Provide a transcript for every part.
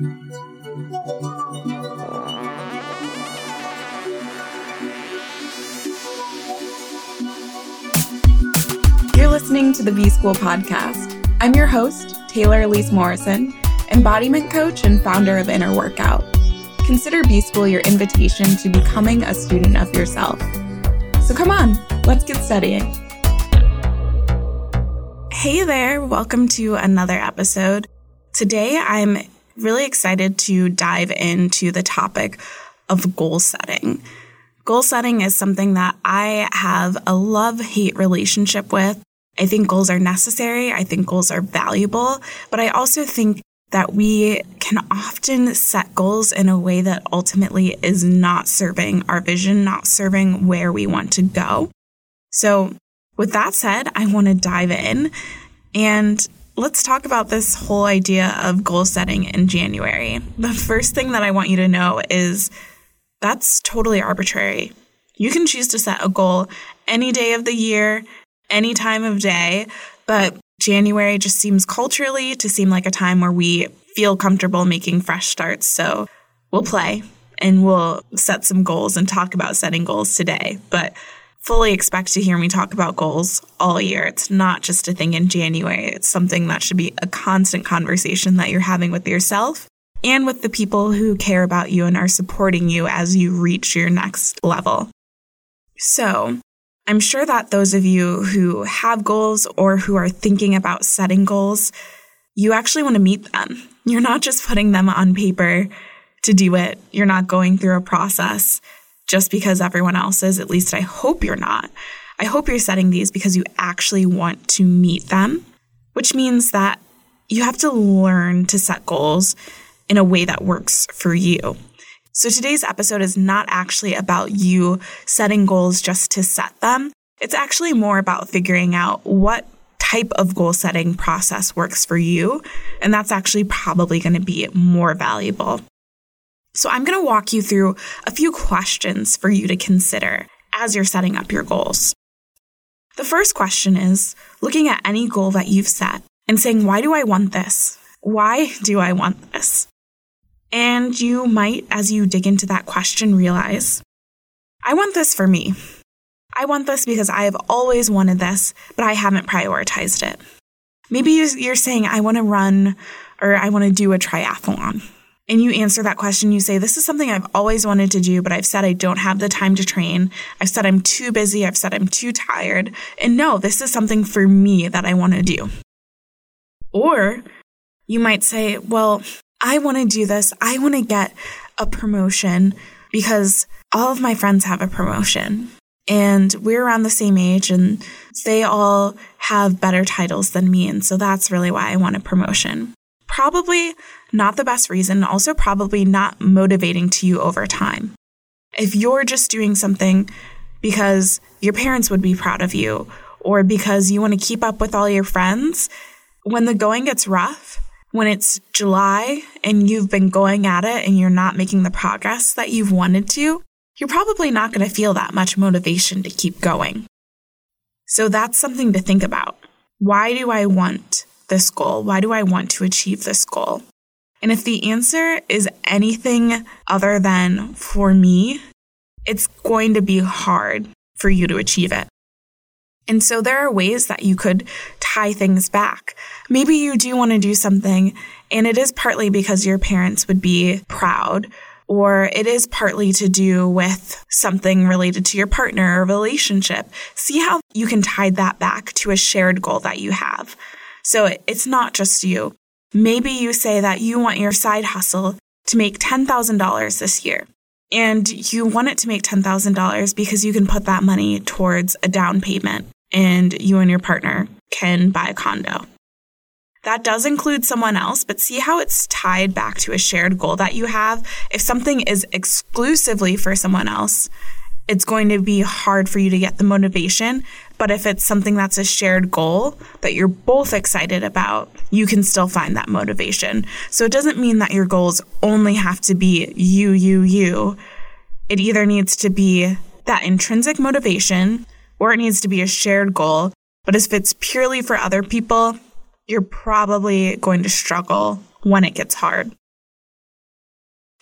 You're listening to the B School podcast. I'm your host, Taylor Elyse Morrison, embodiment coach and founder of Inner Workout. Consider B School your invitation to becoming a student of yourself. So come on, let's get studying. Hey there, welcome to another episode. Today I'm really excited to dive into the topic of goal setting. Goal setting is something that I have a love hate relationship with. I think goals are necessary. I think goals are valuable, but I also think that we can often set goals in a way that ultimately is not serving our vision, not serving where we want to go. So, with that said, I want to dive in and let's talk about this whole idea of goal setting in January. The first thing that I want you to know is that's totally arbitrary. You can choose to set a goal any day of the year, any time of day, but January just seems culturally to seem like a time where we feel comfortable making fresh starts. So we'll play and we'll set some goals and talk about setting goals today. But fully expect to hear me talk about goals all year. It's not just a thing in January. It's something that should be a constant conversation that you're having with yourself and with the people who care about you and are supporting you as you reach your next level. So, I'm sure that those of you who have goals or who are thinking about setting goals, you actually want to meet them. You're not just putting them on paper to do it. You're not going through a process just because everyone else is. At least I hope you're not. I hope you're setting these because you actually want to meet them, which means that you have to learn to set goals in a way that works for you. So today's episode is not actually about you setting goals just to set them. It's actually more about figuring out what type of goal setting process works for you. And that's actually probably going to be more valuable. So I'm going to walk you through a few questions for you to consider as you're setting up your goals. The first question is looking at any goal that you've set and saying, why do I want this? Why do I want this? And you might, as you dig into that question, realize I want this for me. I want this because I have always wanted this, but I haven't prioritized it. Maybe you're saying, I want to run or I want to do a triathlon. And you answer that question, you say, This is something I've always wanted to do, but I've said I don't have the time to train. I've said I'm too busy. I've said I'm too tired. And no, this is something for me that I want to do. Or you might say, Well, I want to do this. I want to get a promotion because all of my friends have a promotion and we're around the same age and they all have better titles than me. And so that's really why I want a promotion. Probably not the best reason, also probably not motivating to you over time. If you're just doing something because your parents would be proud of you or because you want to keep up with all your friends, when the going gets rough, when it's July and you've been going at it and you're not making the progress that you've wanted to, you're probably not going to feel that much motivation to keep going. So that's something to think about. Why do I want this goal? Why do I want to achieve this goal? And if the answer is anything other than for me, it's going to be hard for you to achieve it. And so there are ways that you could tie things back. Maybe you do want to do something and it is partly because your parents would be proud or it is partly to do with something related to your partner or relationship. See how you can tie that back to a shared goal that you have. So it's not just you. Maybe you say that you want your side hustle to make $10,000 this year. And you want it to make $10,000 because you can put that money towards a down payment and you and your partner can buy a condo. That does include someone else, but see how it's tied back to a shared goal that you have. If something is exclusively for someone else, it's going to be hard for you to get the motivation. But if it's something that's a shared goal that you're both excited about, you can still find that motivation. So it doesn't mean that your goals only have to be you, you, you. It either needs to be that intrinsic motivation or it needs to be a shared goal. But if it's purely for other people, you're probably going to struggle when it gets hard.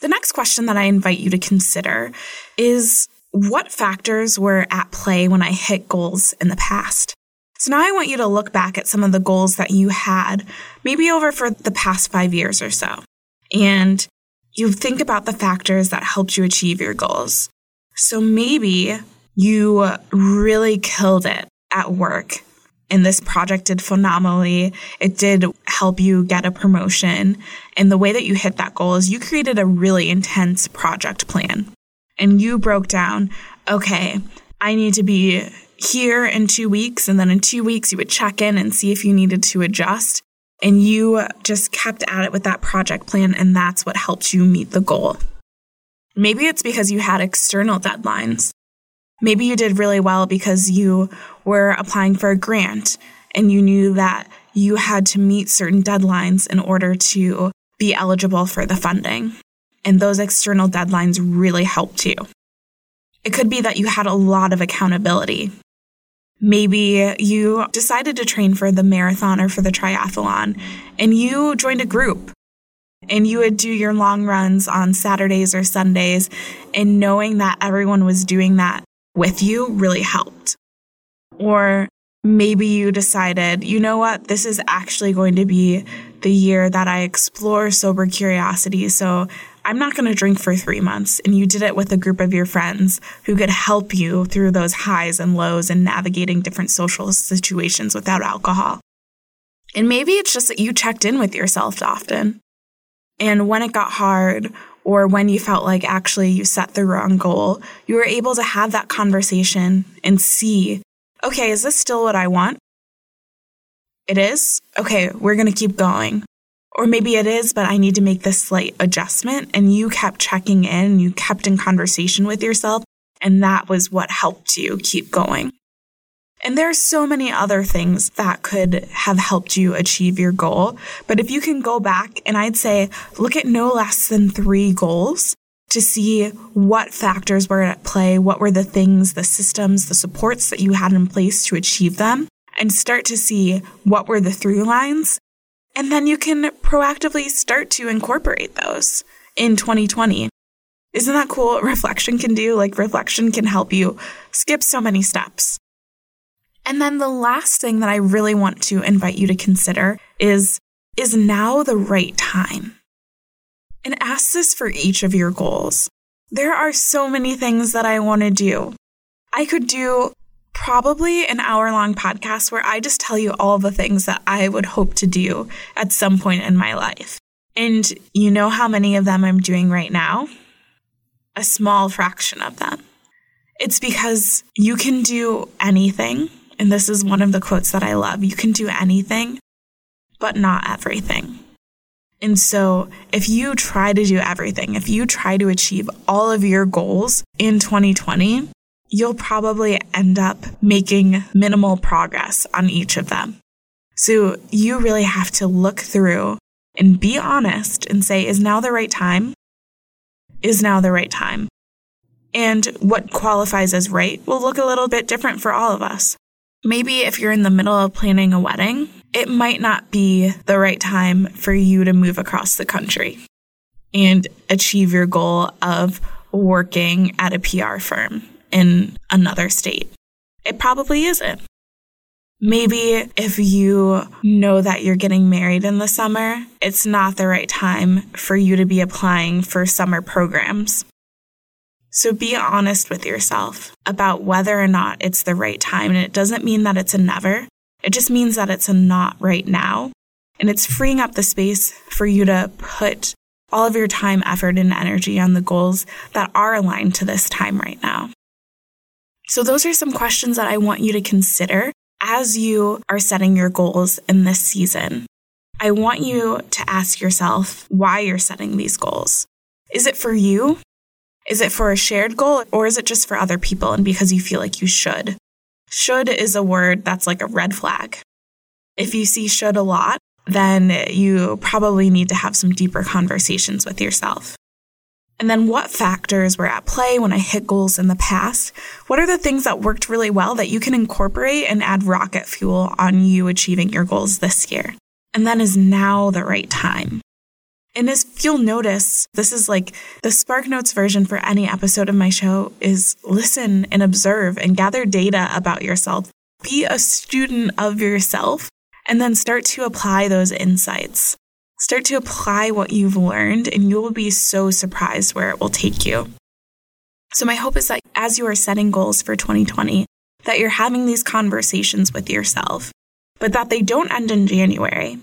The next question that I invite you to consider is what factors were at play when I hit goals in the past? So now I want you to look back at some of the goals that you had, maybe over for the past five years or so. And you think about the factors that helped you achieve your goals. So maybe you really killed it at work and this project did phenomenally. It did help you get a promotion. And the way that you hit that goal is you created a really intense project plan and you broke down, okay, I need to be here in two weeks. And then in two weeks, you would check in and see if you needed to adjust. And you just kept at it with that project plan. And that's what helped you meet the goal. Maybe it's because you had external deadlines. Maybe you did really well because you were applying for a grant and you knew that you had to meet certain deadlines in order to be eligible for the funding. And those external deadlines really helped you. It could be that you had a lot of accountability. Maybe you decided to train for the marathon or for the triathlon and you joined a group and you would do your long runs on Saturdays or Sundays and knowing that everyone was doing that with you really helped. Or maybe you decided, you know what, this is actually going to be the year that I explore sober curiosity. So I'm not going to drink for three months. And you did it with a group of your friends who could help you through those highs and lows and navigating different social situations without alcohol. And maybe it's just that you checked in with yourself often. And when it got hard, or when you felt like actually you set the wrong goal, you were able to have that conversation and see, okay, is this still what I want? It is? Okay, we're going to keep going. Or maybe it is, but I need to make this slight adjustment. And you kept checking in, you kept in conversation with yourself. And that was what helped you keep going. And there are so many other things that could have helped you achieve your goal. But if you can go back and I'd say look at no less than three goals to see what factors were at play, what were the things, the systems, the supports that you had in place to achieve them, and start to see what were the through lines and then you can proactively start to incorporate those in 2020. Isn't that cool what reflection can do? Like, reflection can help you skip so many steps. And then the last thing that I really want to invite you to consider is is now the right time? And ask this for each of your goals. There are so many things that I want to do. I could do probably an hour long podcast where I just tell you all the things that I would hope to do at some point in my life. And you know how many of them I'm doing right now? A small fraction of them. It's because you can do anything. And this is one of the quotes that I love. You can do anything, but not everything. And so if you try to do everything, if you try to achieve all of your goals in 2020, you'll probably end up making minimal progress on each of them. So you really have to look through and be honest and say, is now the right time? Is now the right time? And what qualifies as right will look a little bit different for all of us. Maybe if you're in the middle of planning a wedding, it might not be the right time for you to move across the country and achieve your goal of working at a PR firm in another state. It probably isn't. Maybe if you know that you're getting married in the summer, it's not the right time for you to be applying for summer programs. So be honest with yourself about whether or not it's the right time. And it doesn't mean that it's a never. It just means that it's a not right now. And it's freeing up the space for you to put all of your time, effort, and energy on the goals that are aligned to this time right now. So those are some questions that I want you to consider as you are setting your goals in this season. I want you to ask yourself why you're setting these goals. Is it for you? Is it for a shared goal or is it just for other people and because you feel like you should? Should is a word that's like a red flag. If you see should a lot, then you probably need to have some deeper conversations with yourself. And then what factors were at play when I hit goals in the past? What are the things that worked really well that you can incorporate and add rocket fuel on you achieving your goals this year? And then is now the right time? And as you'll notice, this is like the Spark Notes version for any episode of my show is listen and observe and gather data about yourself. Be a student of yourself and then start to apply those insights. Start to apply what you've learned and you will be so surprised where it will take you. So my hope is that as you are setting goals for 2020, that you're having these conversations with yourself, but that they don't end in January.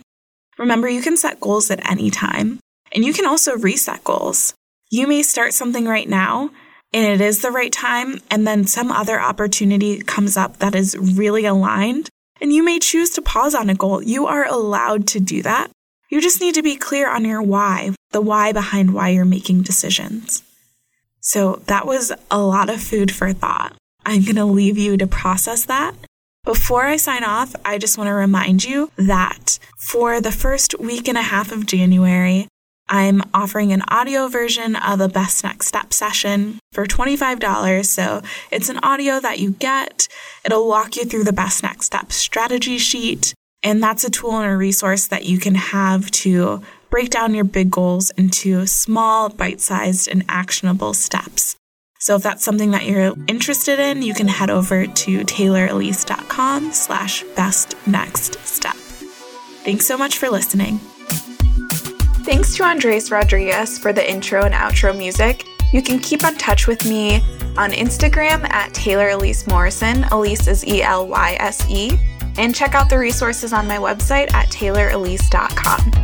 Remember, you can set goals at any time. And you can also reset goals. You may start something right now and it is the right time, and then some other opportunity comes up that is really aligned, and you may choose to pause on a goal. You are allowed to do that. You just need to be clear on your why, the why behind why you're making decisions. So that was a lot of food for thought. I'm going to leave you to process that. Before I sign off, I just want to remind you that for the first week and a half of January, I'm offering an audio version of a best next step session for $25. So it's an audio that you get. It'll walk you through the best next step strategy sheet. And that's a tool and a resource that you can have to break down your big goals into small, bite sized, and actionable steps. So if that's something that you're interested in, you can head over to taylorelyse.com slash best next step. Thanks so much for listening. Thanks to Andres Rodriguez for the intro and outro music. You can keep in touch with me on Instagram at Taylor Elyse Morrison. Elyse is E L Y S E. And check out the resources on my website at taylorelyse.com.